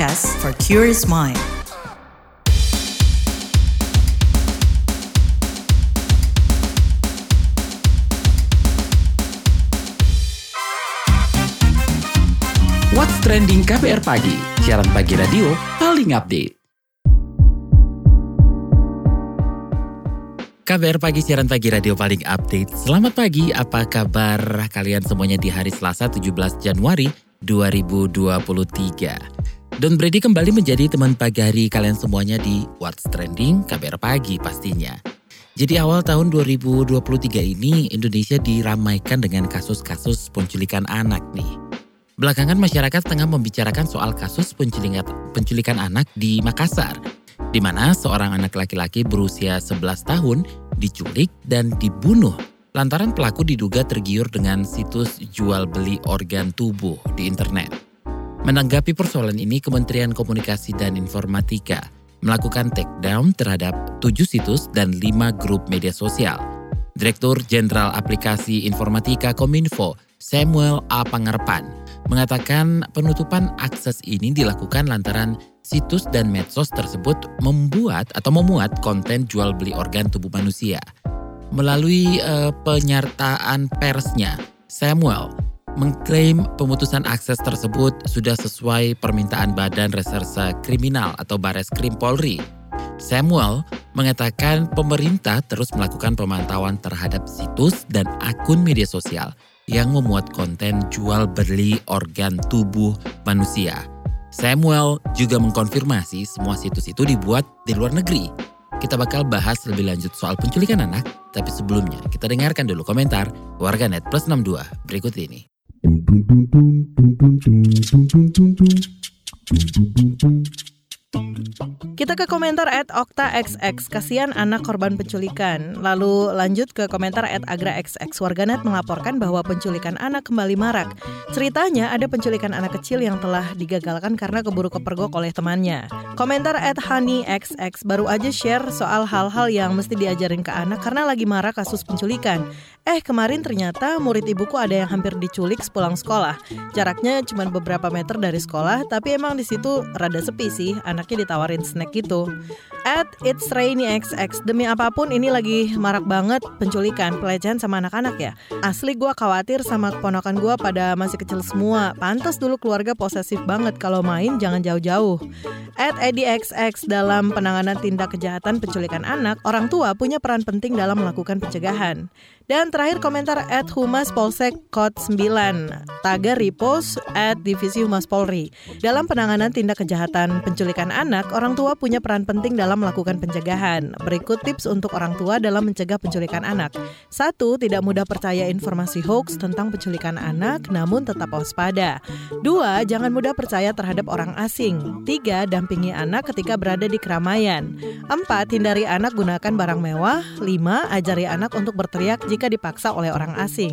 podcast for curious mind. What's Trending KBR Pagi, siaran pagi radio paling update. KBR Pagi, siaran pagi radio paling update. Selamat pagi, apa kabar kalian semuanya di hari Selasa 17 Januari 2023. Don Brady kembali menjadi teman pagi hari kalian semuanya di What's Trending KBR Pagi pastinya. Jadi awal tahun 2023 ini Indonesia diramaikan dengan kasus-kasus penculikan anak nih. Belakangan masyarakat tengah membicarakan soal kasus penculikan, penculikan anak di Makassar, di mana seorang anak laki-laki berusia 11 tahun diculik dan dibunuh lantaran pelaku diduga tergiur dengan situs jual beli organ tubuh di internet. Menanggapi persoalan ini, Kementerian Komunikasi dan Informatika melakukan takedown terhadap tujuh situs dan lima grup media sosial. Direktur Jenderal Aplikasi Informatika Kominfo, Samuel A. Pangerpan, mengatakan penutupan akses ini dilakukan lantaran situs dan medsos tersebut membuat atau memuat konten jual beli organ tubuh manusia. Melalui uh, penyertaan persnya, Samuel mengklaim pemutusan akses tersebut sudah sesuai permintaan Badan Reserse Kriminal atau Bares Krim Polri. Samuel mengatakan pemerintah terus melakukan pemantauan terhadap situs dan akun media sosial yang memuat konten jual beli organ tubuh manusia. Samuel juga mengkonfirmasi semua situs itu dibuat di luar negeri. Kita bakal bahas lebih lanjut soal penculikan anak, tapi sebelumnya kita dengarkan dulu komentar warganet plus 62 berikut ini. Kita ke komentar at Okta XX, kasihan anak korban penculikan. Lalu lanjut ke komentar at Agra XX, warganet melaporkan bahwa penculikan anak kembali marak. Ceritanya ada penculikan anak kecil yang telah digagalkan karena keburu kepergok oleh temannya. Komentar at Honey XX baru aja share soal hal-hal yang mesti diajarin ke anak karena lagi marak kasus penculikan. Eh kemarin ternyata murid ibuku ada yang hampir diculik sepulang sekolah. Jaraknya cuma beberapa meter dari sekolah, tapi emang di situ rada sepi sih. Anaknya ditawarin snack gitu. At It's Rainy XX Demi apa pun ini lagi marak banget penculikan, pelecehan sama anak-anak ya Asli gue khawatir sama keponakan gue pada masih kecil semua Pantas dulu keluarga posesif banget kalau main jangan jauh-jauh At XX dalam penanganan tindak kejahatan penculikan anak Orang tua punya peran penting dalam melakukan pencegahan dan terakhir komentar at Humas Polsek Kot 9 Tagar repost at Divisi Humas Polri. Dalam penanganan tindak kejahatan penculikan anak Orang tua punya peran penting dalam melakukan pencegahan. Berikut tips untuk orang tua dalam mencegah penculikan anak. Satu, tidak mudah percaya informasi hoax tentang penculikan anak Namun tetap waspada. Dua, jangan mudah percaya terhadap orang asing. Tiga, dampingi anak ketika berada di keramaian. Empat, hindari anak gunakan barang mewah. Lima, ajari anak untuk berteriak jika jika dipaksa oleh orang asing.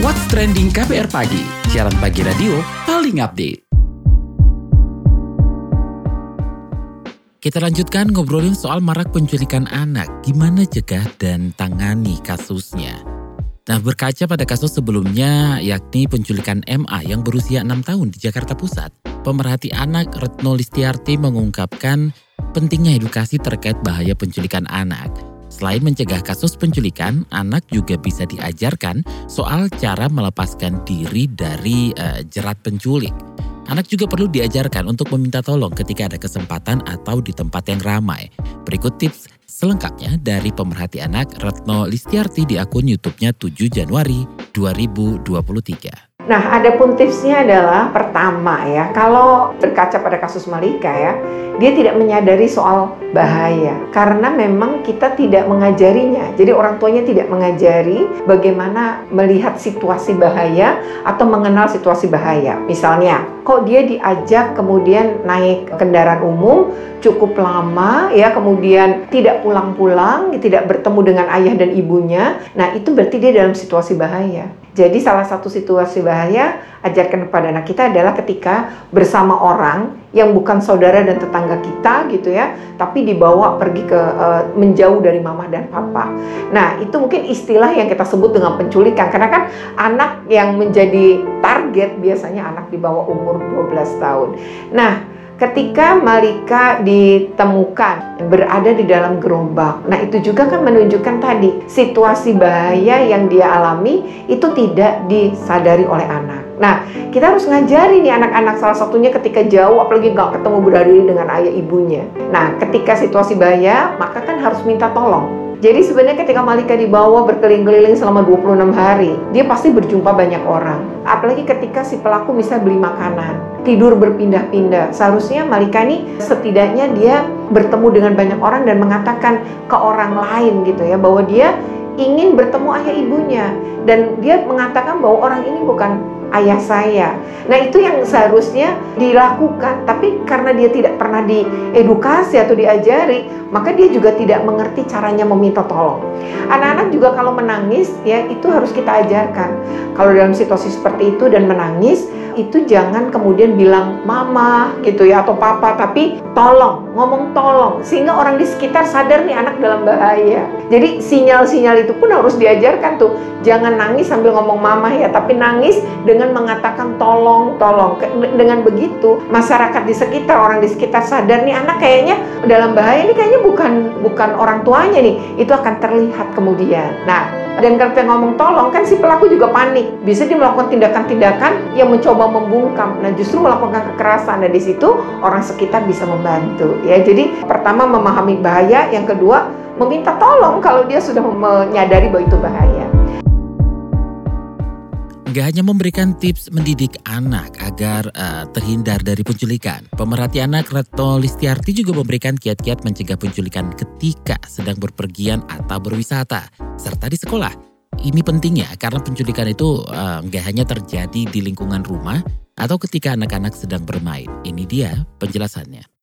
What's Trending KPR Pagi, siaran pagi radio paling update. Kita lanjutkan ngobrolin soal marak penculikan anak, gimana cegah dan tangani kasusnya. Nah berkaca pada kasus sebelumnya yakni penculikan MA yang berusia 6 tahun di Jakarta Pusat, pemerhati anak Retno Listiarti mengungkapkan pentingnya edukasi terkait bahaya penculikan anak. Selain mencegah kasus penculikan, anak juga bisa diajarkan soal cara melepaskan diri dari uh, jerat penculik. Anak juga perlu diajarkan untuk meminta tolong ketika ada kesempatan atau di tempat yang ramai. Berikut tips selengkapnya dari pemerhati anak Retno Listiarti di akun YouTube-nya 7 Januari 2023. Nah, ada pun tipsnya adalah pertama ya, kalau berkaca pada kasus Malika ya, dia tidak menyadari soal bahaya karena memang kita tidak mengajarinya. Jadi orang tuanya tidak mengajari bagaimana melihat situasi bahaya atau mengenal situasi bahaya. Misalnya, kok dia diajak kemudian naik kendaraan umum cukup lama ya, kemudian tidak pulang-pulang, tidak bertemu dengan ayah dan ibunya. Nah, itu berarti dia dalam situasi bahaya. Jadi salah satu situasi bahaya ajarkan kepada anak kita adalah ketika bersama orang yang bukan saudara dan tetangga kita gitu ya, tapi dibawa pergi ke uh, menjauh dari mama dan papa. Nah, itu mungkin istilah yang kita sebut dengan penculikan karena kan anak yang menjadi target biasanya anak di bawah umur 12 tahun. Nah, ketika Malika ditemukan berada di dalam gerobak. Nah, itu juga kan menunjukkan tadi situasi bahaya yang dia alami itu tidak disadari oleh anak. Nah, kita harus ngajari nih anak-anak salah satunya ketika jauh apalagi nggak ketemu berdiri dengan ayah ibunya. Nah, ketika situasi bahaya, maka kan harus minta tolong. Jadi sebenarnya ketika Malika dibawa berkeliling-keliling selama 26 hari, dia pasti berjumpa banyak orang. Apalagi ketika si pelaku bisa beli makanan, tidur berpindah-pindah. Seharusnya Malika nih setidaknya dia bertemu dengan banyak orang dan mengatakan ke orang lain gitu ya bahwa dia ingin bertemu ayah ibunya dan dia mengatakan bahwa orang ini bukan ayah saya. Nah, itu yang seharusnya dilakukan, tapi karena dia tidak pernah diedukasi atau diajari, maka dia juga tidak mengerti caranya meminta tolong. Anak-anak juga kalau menangis ya itu harus kita ajarkan. Kalau dalam situasi seperti itu dan menangis, itu jangan kemudian bilang mama gitu ya atau papa, tapi tolong, ngomong tolong sehingga orang di sekitar sadar nih anak dalam bahaya. Jadi sinyal-sinyal itu pun harus diajarkan tuh. Jangan nangis sambil ngomong mama ya, tapi nangis dengan mengatakan tolong, tolong. Dengan begitu masyarakat di sekitar, orang di sekitar sadar nih anak kayaknya dalam bahaya ini kayaknya bukan bukan orang tuanya nih. Itu akan terlihat kemudian. Nah, dan kita ngomong tolong kan si pelaku juga panik. Bisa dia melakukan tindakan-tindakan yang mencoba membungkam. Nah, justru melakukan kekerasan. Dan di situ orang sekitar bisa membantu. Ya, jadi pertama memahami bahaya, yang kedua meminta tolong kalau dia sudah menyadari bahwa itu bahaya. Gak hanya memberikan tips mendidik anak agar uh, terhindar dari penculikan, pemerhati anak Reto Listiarti juga memberikan kiat-kiat mencegah penculikan ketika sedang berpergian atau berwisata, serta di sekolah. Ini pentingnya karena penculikan itu uh, gak hanya terjadi di lingkungan rumah atau ketika anak-anak sedang bermain. Ini dia penjelasannya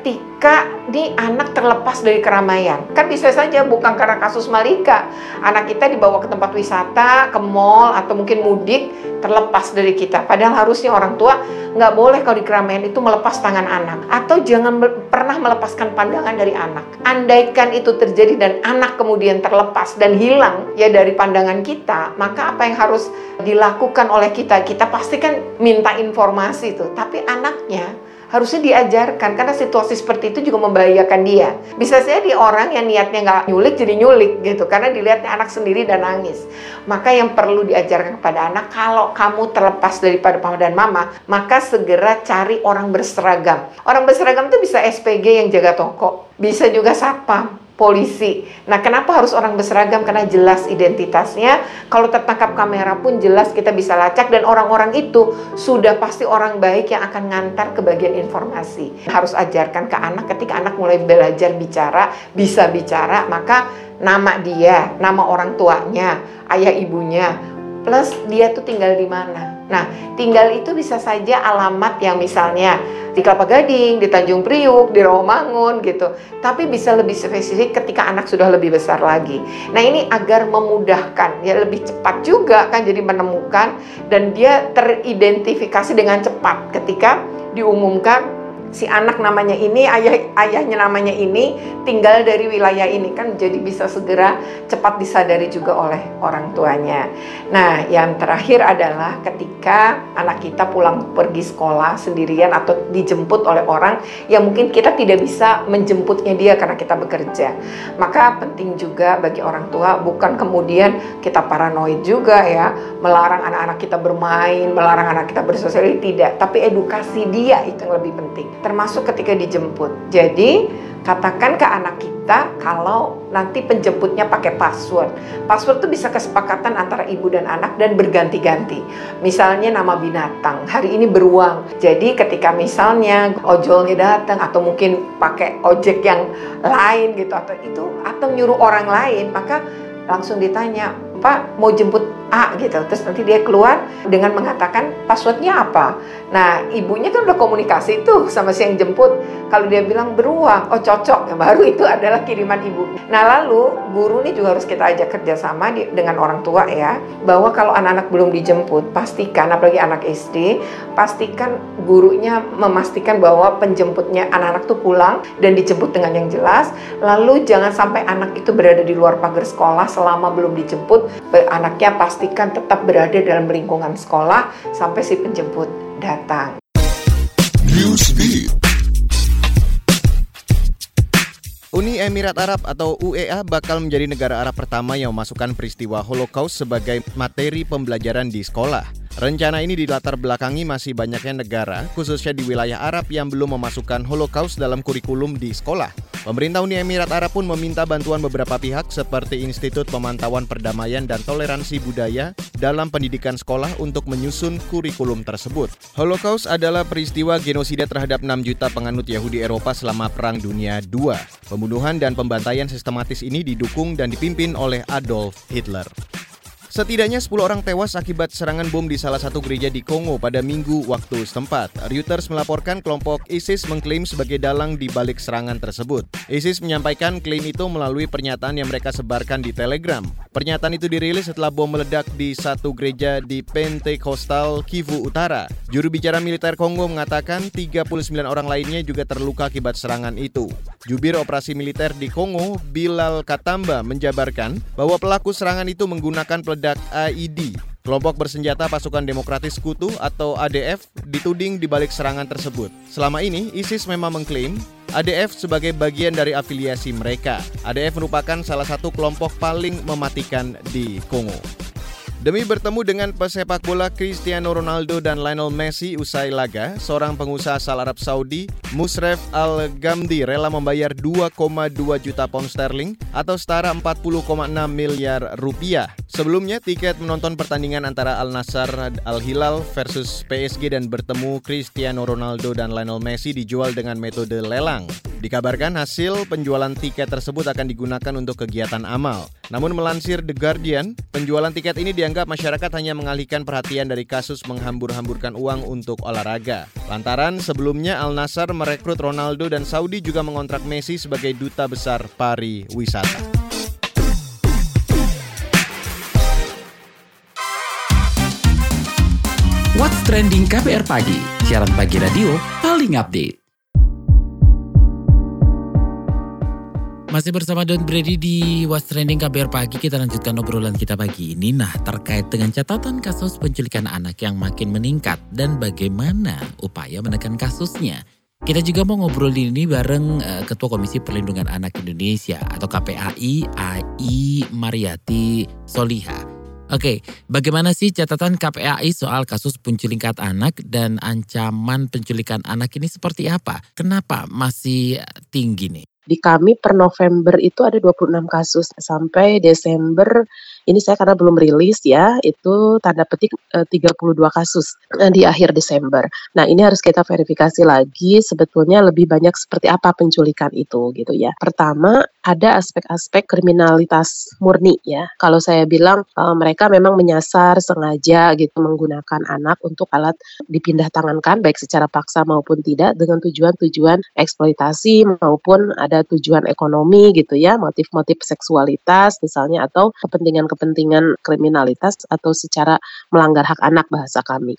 ketika di anak terlepas dari keramaian. Kan bisa saja bukan karena kasus Malika. Anak kita dibawa ke tempat wisata, ke mall, atau mungkin mudik, terlepas dari kita. Padahal harusnya orang tua nggak boleh kalau di keramaian itu melepas tangan anak. Atau jangan pernah melepaskan pandangan dari anak. Andaikan itu terjadi dan anak kemudian terlepas dan hilang ya dari pandangan kita, maka apa yang harus dilakukan oleh kita? Kita pasti kan minta informasi itu. Tapi anaknya harusnya diajarkan karena situasi seperti itu juga membahayakan dia. Bisa saja di orang yang niatnya nggak nyulik jadi nyulik gitu karena dilihatnya anak sendiri dan nangis. Maka yang perlu diajarkan kepada anak kalau kamu terlepas daripada papa dan mama, maka segera cari orang berseragam. Orang berseragam itu bisa SPG yang jaga toko, bisa juga satpam, polisi. Nah, kenapa harus orang berseragam? Karena jelas identitasnya. Kalau tertangkap kamera pun jelas kita bisa lacak dan orang-orang itu sudah pasti orang baik yang akan ngantar ke bagian informasi. Harus ajarkan ke anak ketika anak mulai belajar bicara, bisa bicara, maka nama dia, nama orang tuanya, ayah ibunya, plus dia tuh tinggal di mana. Nah, tinggal itu bisa saja alamat yang misalnya di Kelapa Gading, di Tanjung Priuk, di Rawamangun gitu. Tapi bisa lebih spesifik ketika anak sudah lebih besar lagi. Nah, ini agar memudahkan, ya lebih cepat juga kan jadi menemukan dan dia teridentifikasi dengan cepat ketika diumumkan si anak namanya ini, ayah ayahnya namanya ini, tinggal dari wilayah ini kan jadi bisa segera cepat disadari juga oleh orang tuanya. Nah, yang terakhir adalah ketika anak kita pulang pergi sekolah sendirian atau dijemput oleh orang yang mungkin kita tidak bisa menjemputnya dia karena kita bekerja. Maka penting juga bagi orang tua bukan kemudian kita paranoid juga ya, melarang anak-anak kita bermain, melarang anak kita bersosialisasi tidak, tapi edukasi dia itu yang lebih penting termasuk ketika dijemput. Jadi, katakan ke anak kita kalau nanti penjemputnya pakai password. Password itu bisa kesepakatan antara ibu dan anak dan berganti-ganti. Misalnya nama binatang, hari ini beruang. Jadi ketika misalnya ojolnya datang atau mungkin pakai ojek yang lain gitu atau itu atau nyuruh orang lain, maka langsung ditanya, "Pak, mau jemput A gitu. Terus nanti dia keluar dengan mengatakan passwordnya apa. Nah, ibunya kan udah komunikasi tuh sama si yang jemput. Kalau dia bilang beruang, oh cocok, ya baru itu adalah kiriman ibu. Nah, lalu guru ini juga harus kita ajak kerjasama di, dengan orang tua ya, bahwa kalau anak-anak belum dijemput, pastikan, apalagi anak SD, pastikan gurunya memastikan bahwa penjemputnya anak-anak tuh pulang dan dijemput dengan yang jelas. Lalu jangan sampai anak itu berada di luar pagar sekolah selama belum dijemput. Anaknya pastikan tetap berada dalam lingkungan sekolah sampai si penjemput datang. Emirat Arab atau UEA bakal menjadi negara Arab pertama yang memasukkan peristiwa Holocaust sebagai materi pembelajaran di sekolah. Rencana ini dilatar belakangi masih banyaknya negara, khususnya di wilayah Arab yang belum memasukkan Holocaust dalam kurikulum di sekolah. Pemerintah Uni Emirat Arab pun meminta bantuan beberapa pihak seperti Institut Pemantauan Perdamaian dan Toleransi Budaya dalam pendidikan sekolah untuk menyusun kurikulum tersebut. Holocaust adalah peristiwa genosida terhadap 6 juta penganut Yahudi Eropa selama Perang Dunia II. Pembunuhan dan pembantaian sistematis ini didukung dan dipimpin oleh Adolf Hitler. Setidaknya 10 orang tewas akibat serangan bom di salah satu gereja di Kongo pada minggu waktu setempat. Reuters melaporkan kelompok ISIS mengklaim sebagai dalang di balik serangan tersebut. ISIS menyampaikan klaim itu melalui pernyataan yang mereka sebarkan di Telegram. Pernyataan itu dirilis setelah bom meledak di satu gereja di Pentekostal, Kivu Utara. Juru bicara militer Kongo mengatakan 39 orang lainnya juga terluka akibat serangan itu. Jubir operasi militer di Kongo, Bilal Katamba, menjabarkan bahwa pelaku serangan itu menggunakan peledak AID. Kelompok bersenjata Pasukan Demokratis Sekutu atau ADF dituding di balik serangan tersebut. Selama ini, ISIS memang mengklaim ADF sebagai bagian dari afiliasi mereka. ADF merupakan salah satu kelompok paling mematikan di Kongo. Demi bertemu dengan pesepak bola Cristiano Ronaldo dan Lionel Messi usai laga, seorang pengusaha asal Arab Saudi, Musref Al-Gamdi rela membayar 2,2 juta pound sterling atau setara 40,6 miliar rupiah. Sebelumnya, tiket menonton pertandingan antara Al Nassr Al Hilal versus PSG dan bertemu Cristiano Ronaldo dan Lionel Messi dijual dengan metode lelang. Dikabarkan hasil penjualan tiket tersebut akan digunakan untuk kegiatan amal. Namun melansir The Guardian, penjualan tiket ini dianggap masyarakat hanya mengalihkan perhatian dari kasus menghambur-hamburkan uang untuk olahraga. Lantaran sebelumnya Al Nassr merekrut Ronaldo dan Saudi juga mengontrak Messi sebagai duta besar pariwisata. What's Trending KPR Pagi, siaran pagi radio paling update. Masih bersama Don Brady di What's Trending KBR Pagi, kita lanjutkan obrolan kita pagi ini. Nah, terkait dengan catatan kasus penculikan anak yang makin meningkat dan bagaimana upaya menekan kasusnya. Kita juga mau ngobrol ini bareng uh, Ketua Komisi Perlindungan Anak Indonesia atau KPAI, AI Mariati Soliha. Oke, bagaimana sih catatan KPAI soal kasus penculikan anak dan ancaman penculikan anak ini seperti apa? Kenapa masih tinggi nih? Di kami per November itu ada 26 kasus, sampai Desember ini saya karena belum rilis ya, itu tanda petik e, 32 kasus e, di akhir Desember. Nah, ini harus kita verifikasi lagi sebetulnya lebih banyak seperti apa penculikan itu gitu ya. Pertama, ada aspek-aspek kriminalitas murni ya. Kalau saya bilang e, mereka memang menyasar sengaja gitu menggunakan anak untuk alat dipindah tangankan baik secara paksa maupun tidak dengan tujuan-tujuan eksploitasi maupun ada tujuan ekonomi gitu ya, motif-motif seksualitas misalnya atau kepentingan kepentingan kriminalitas atau secara melanggar hak anak bahasa kami.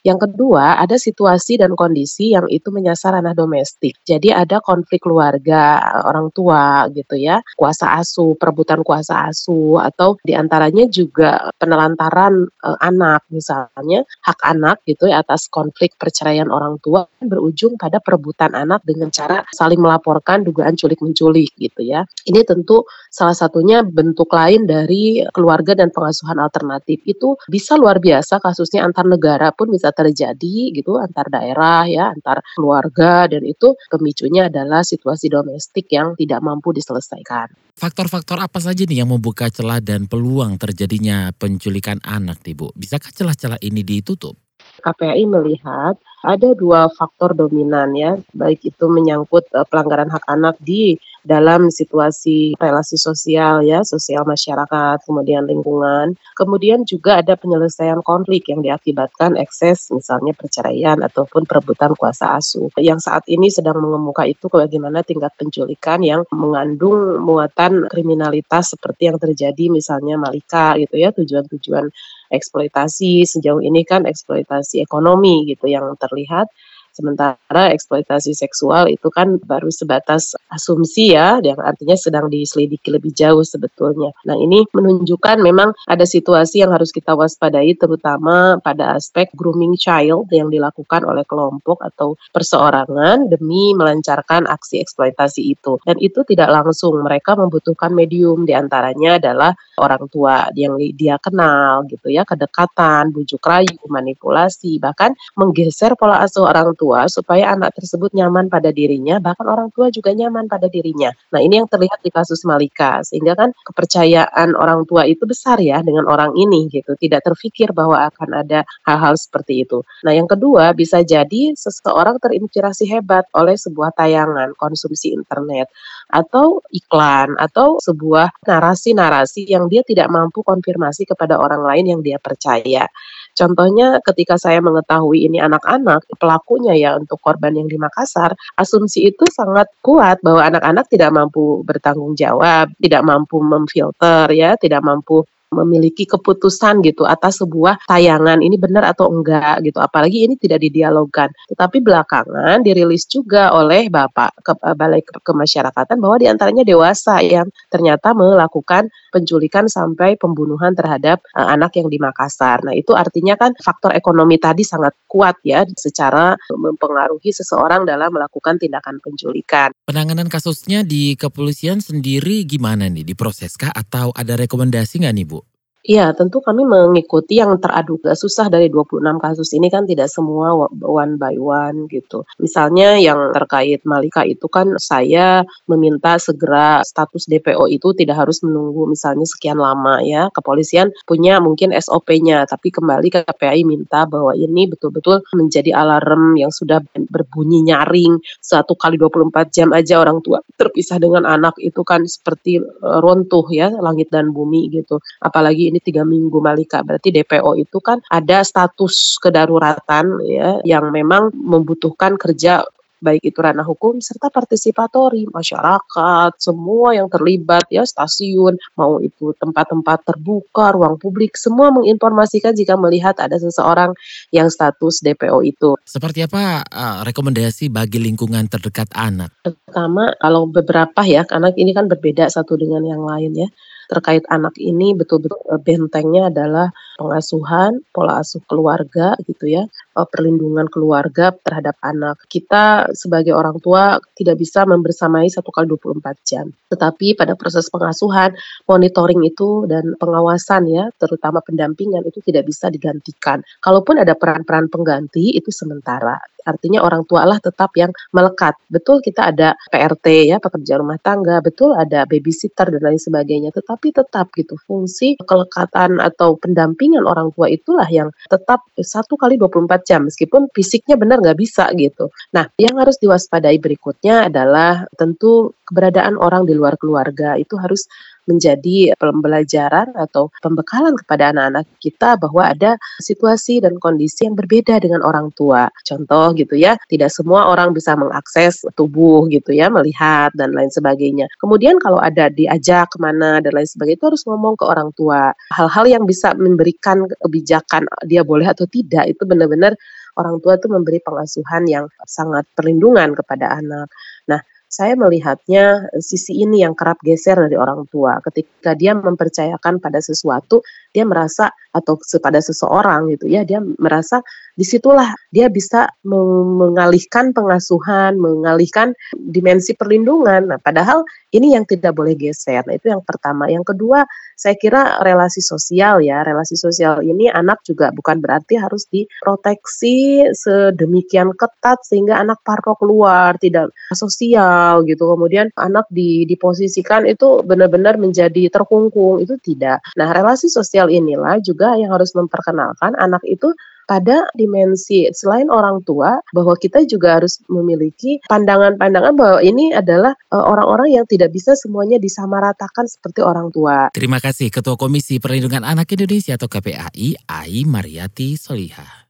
Yang kedua, ada situasi dan kondisi yang itu menyasar ranah domestik. Jadi ada konflik keluarga, orang tua gitu ya, kuasa asuh, perebutan kuasa asuh atau di antaranya juga penelantaran e, anak misalnya hak anak gitu ya atas konflik perceraian orang tua berujung pada perebutan anak dengan cara saling melaporkan dugaan culik menculik gitu ya. Ini tentu salah satunya bentuk lain dari keluarga dan pengasuhan alternatif itu bisa luar biasa kasusnya antar negara pun bisa terjadi gitu antar daerah ya antar keluarga dan itu pemicunya adalah situasi domestik yang tidak mampu diselesaikan. Faktor-faktor apa saja nih yang membuka celah dan peluang terjadinya penculikan anak, Ibu? Bisakah celah-celah ini ditutup? KPAI melihat ada dua faktor dominan ya, baik itu menyangkut uh, pelanggaran hak anak di dalam situasi relasi sosial ya, sosial masyarakat, kemudian lingkungan. Kemudian juga ada penyelesaian konflik yang diakibatkan ekses misalnya perceraian ataupun perebutan kuasa asuh. Yang saat ini sedang mengemuka itu bagaimana tingkat penculikan yang mengandung muatan kriminalitas seperti yang terjadi misalnya Malika gitu ya, tujuan-tujuan eksploitasi sejauh ini kan eksploitasi ekonomi gitu yang terlihat Sementara eksploitasi seksual itu kan baru sebatas asumsi ya, yang artinya sedang diselidiki lebih jauh sebetulnya. Nah ini menunjukkan memang ada situasi yang harus kita waspadai terutama pada aspek grooming child yang dilakukan oleh kelompok atau perseorangan demi melancarkan aksi eksploitasi itu. Dan itu tidak langsung, mereka membutuhkan medium di antaranya adalah orang tua yang dia kenal gitu ya, kedekatan, bujuk rayu, manipulasi, bahkan menggeser pola asuh orang tua supaya anak tersebut nyaman pada dirinya, bahkan orang tua juga nyaman pada dirinya. Nah, ini yang terlihat di kasus Malika, sehingga kan kepercayaan orang tua itu besar ya dengan orang ini gitu, tidak terfikir bahwa akan ada hal-hal seperti itu. Nah, yang kedua bisa jadi seseorang terinspirasi hebat oleh sebuah tayangan konsumsi internet atau iklan atau sebuah narasi-narasi yang dia tidak mampu konfirmasi kepada orang lain yang dia percaya. Contohnya ketika saya mengetahui ini anak-anak, pelakunya ya untuk korban yang di Makassar, asumsi itu sangat kuat bahwa anak-anak tidak mampu bertanggung jawab, tidak mampu memfilter ya, tidak mampu memiliki keputusan gitu atas sebuah tayangan ini benar atau enggak gitu. Apalagi ini tidak didialogkan. Tetapi belakangan dirilis juga oleh Bapak ke, eh, Balai Kemasyarakatan bahwa di antaranya dewasa yang ternyata melakukan penculikan sampai pembunuhan terhadap uh, anak yang di Makassar. Nah itu artinya kan faktor ekonomi tadi sangat kuat ya secara mempengaruhi seseorang dalam melakukan tindakan penculikan. Penanganan kasusnya di kepolisian sendiri gimana nih? Diproseskah atau ada rekomendasi nggak nih Bu? Iya, tentu kami mengikuti yang teraduga susah dari 26 kasus ini kan tidak semua one by one gitu. Misalnya yang terkait Malika itu kan saya meminta segera status DPO itu tidak harus menunggu misalnya sekian lama ya. Kepolisian punya mungkin SOP-nya, tapi kembali ke KPI minta bahwa ini betul-betul menjadi alarm yang sudah berbunyi nyaring satu kali 24 jam aja orang tua terpisah dengan anak itu kan seperti eh, runtuh ya langit dan bumi gitu. Apalagi ini tiga minggu Malika. Berarti DPO itu kan ada status kedaruratan ya yang memang membutuhkan kerja baik itu ranah hukum serta partisipatori masyarakat semua yang terlibat ya stasiun mau itu tempat-tempat terbuka ruang publik semua menginformasikan jika melihat ada seseorang yang status DPO itu. Seperti apa uh, rekomendasi bagi lingkungan terdekat anak? Pertama kalau beberapa ya anak ini kan berbeda satu dengan yang lain ya terkait anak ini betul-betul eh, bentengnya adalah pengasuhan, pola asuh keluarga gitu ya, eh, perlindungan keluarga terhadap anak. Kita sebagai orang tua tidak bisa membersamai satu kali 24 jam. Tetapi pada proses pengasuhan, monitoring itu dan pengawasan ya, terutama pendampingan itu tidak bisa digantikan. Kalaupun ada peran-peran pengganti itu sementara. Artinya orang tua lah tetap yang melekat. Betul kita ada PRT ya, pekerja rumah tangga, betul ada babysitter dan lain sebagainya, tetapi tetap gitu fungsi kelekatan atau pendampingan orang tua itulah yang tetap satu kali 24 jam meskipun fisiknya benar nggak bisa gitu. Nah, yang harus diwaspadai berikutnya adalah tentu keberadaan orang di luar keluarga itu harus menjadi pembelajaran atau pembekalan kepada anak-anak kita bahwa ada situasi dan kondisi yang berbeda dengan orang tua. Contoh gitu ya, tidak semua orang bisa mengakses tubuh gitu ya, melihat dan lain sebagainya. Kemudian kalau ada diajak ke mana dan lain sebagainya itu harus ngomong ke orang tua. Hal-hal yang bisa memberikan kebijakan dia boleh atau tidak itu benar-benar orang tua itu memberi pengasuhan yang sangat perlindungan kepada anak. Nah, saya melihatnya eh, sisi ini yang kerap geser dari orang tua. Ketika dia mempercayakan pada sesuatu, dia merasa atau kepada seseorang gitu ya, dia merasa di situlah dia bisa mengalihkan pengasuhan, mengalihkan dimensi perlindungan. Nah, padahal ini yang tidak boleh geser. Nah, itu yang pertama. Yang kedua, saya kira relasi sosial ya, relasi sosial ini anak juga bukan berarti harus diproteksi sedemikian ketat sehingga anak parno keluar, tidak sosial gitu. Kemudian anak di diposisikan itu benar-benar menjadi terkungkung, itu tidak. Nah, relasi sosial inilah juga yang harus memperkenalkan anak itu pada dimensi selain orang tua bahwa kita juga harus memiliki pandangan-pandangan bahwa ini adalah uh, orang-orang yang tidak bisa semuanya disamaratakan seperti orang tua. Terima kasih Ketua Komisi Perlindungan Anak Indonesia atau KPAI, Ai Mariati Solihah.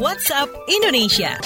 WhatsApp Indonesia.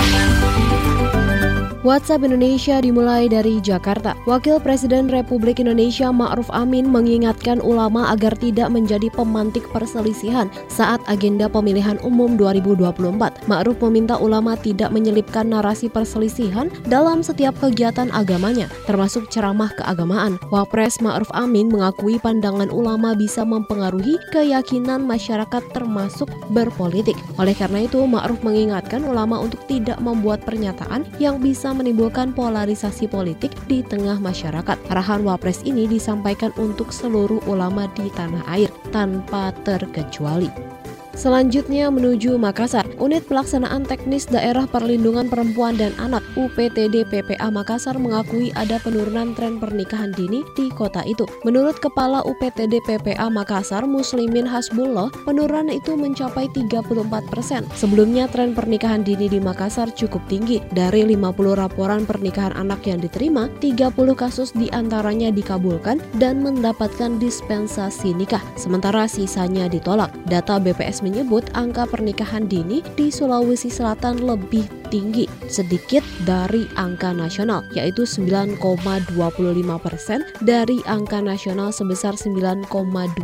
WhatsApp Indonesia dimulai dari Jakarta. Wakil Presiden Republik Indonesia Ma'ruf Amin mengingatkan ulama agar tidak menjadi pemantik perselisihan saat agenda pemilihan umum 2024. Ma'ruf meminta ulama tidak menyelipkan narasi perselisihan dalam setiap kegiatan agamanya, termasuk ceramah keagamaan. Wapres Ma'ruf Amin mengakui pandangan ulama bisa mempengaruhi keyakinan masyarakat termasuk berpolitik. Oleh karena itu, Ma'ruf mengingatkan ulama untuk tidak membuat pernyataan yang bisa menimbulkan polarisasi politik di tengah masyarakat. Arahan Wapres ini disampaikan untuk seluruh ulama di tanah air tanpa terkecuali. Selanjutnya menuju Makassar. Unit Pelaksanaan Teknis Daerah Perlindungan Perempuan dan Anak UPTD PPA Makassar mengakui ada penurunan tren pernikahan dini di kota itu. Menurut Kepala UPTD PPA Makassar, Muslimin Hasbullah, penurunan itu mencapai 34 persen. Sebelumnya tren pernikahan dini di Makassar cukup tinggi. Dari 50 laporan pernikahan anak yang diterima, 30 kasus di antaranya dikabulkan dan mendapatkan dispensasi nikah, sementara sisanya ditolak. Data BPS menyebut angka pernikahan dini di Sulawesi Selatan lebih tinggi sedikit dari angka nasional yaitu 9,25 persen dari angka nasional sebesar 9,23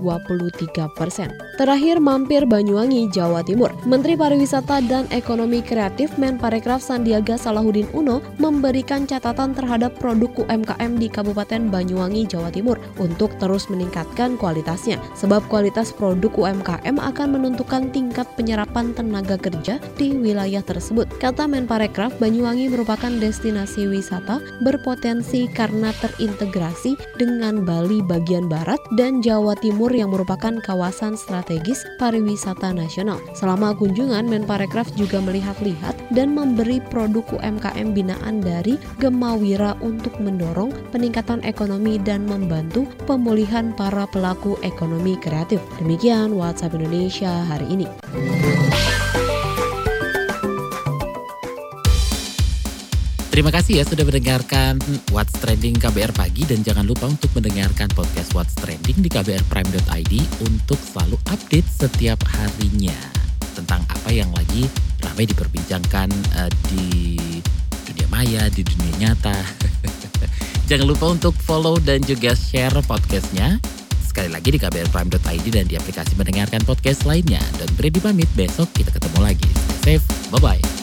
persen. Terakhir mampir Banyuwangi, Jawa Timur. Menteri Pariwisata dan Ekonomi Kreatif Menparekraf Sandiaga Salahuddin Uno memberikan catatan terhadap produk UMKM di Kabupaten Banyuwangi, Jawa Timur untuk terus meningkatkan kualitasnya. Sebab kualitas produk UMKM akan menentukan tingkat penyerapan tenaga kerja di wilayah tersebut. Kata Menparekraf, Banyuwangi merupakan destinasi wisata berpotensi karena terintegrasi dengan Bali bagian barat dan Jawa Timur yang merupakan kawasan strategis pariwisata nasional. Selama kunjungan, Menparekraf juga melihat-lihat dan memberi produk UMKM binaan dari Gemawira untuk mendorong peningkatan ekonomi dan membantu pemulihan para pelaku ekonomi kreatif. Demikian WhatsApp Indonesia hari ini. Terima kasih ya sudah mendengarkan What's Trending KBR Pagi dan jangan lupa untuk mendengarkan podcast What's Trending di kbrprime.id untuk selalu update setiap harinya tentang apa yang lagi ramai diperbincangkan uh, di dunia maya, di dunia nyata. jangan lupa untuk follow dan juga share podcastnya sekali lagi di kbrprime.id dan di aplikasi mendengarkan podcast lainnya. Dan beri pamit besok kita ketemu lagi. Stay safe, bye-bye.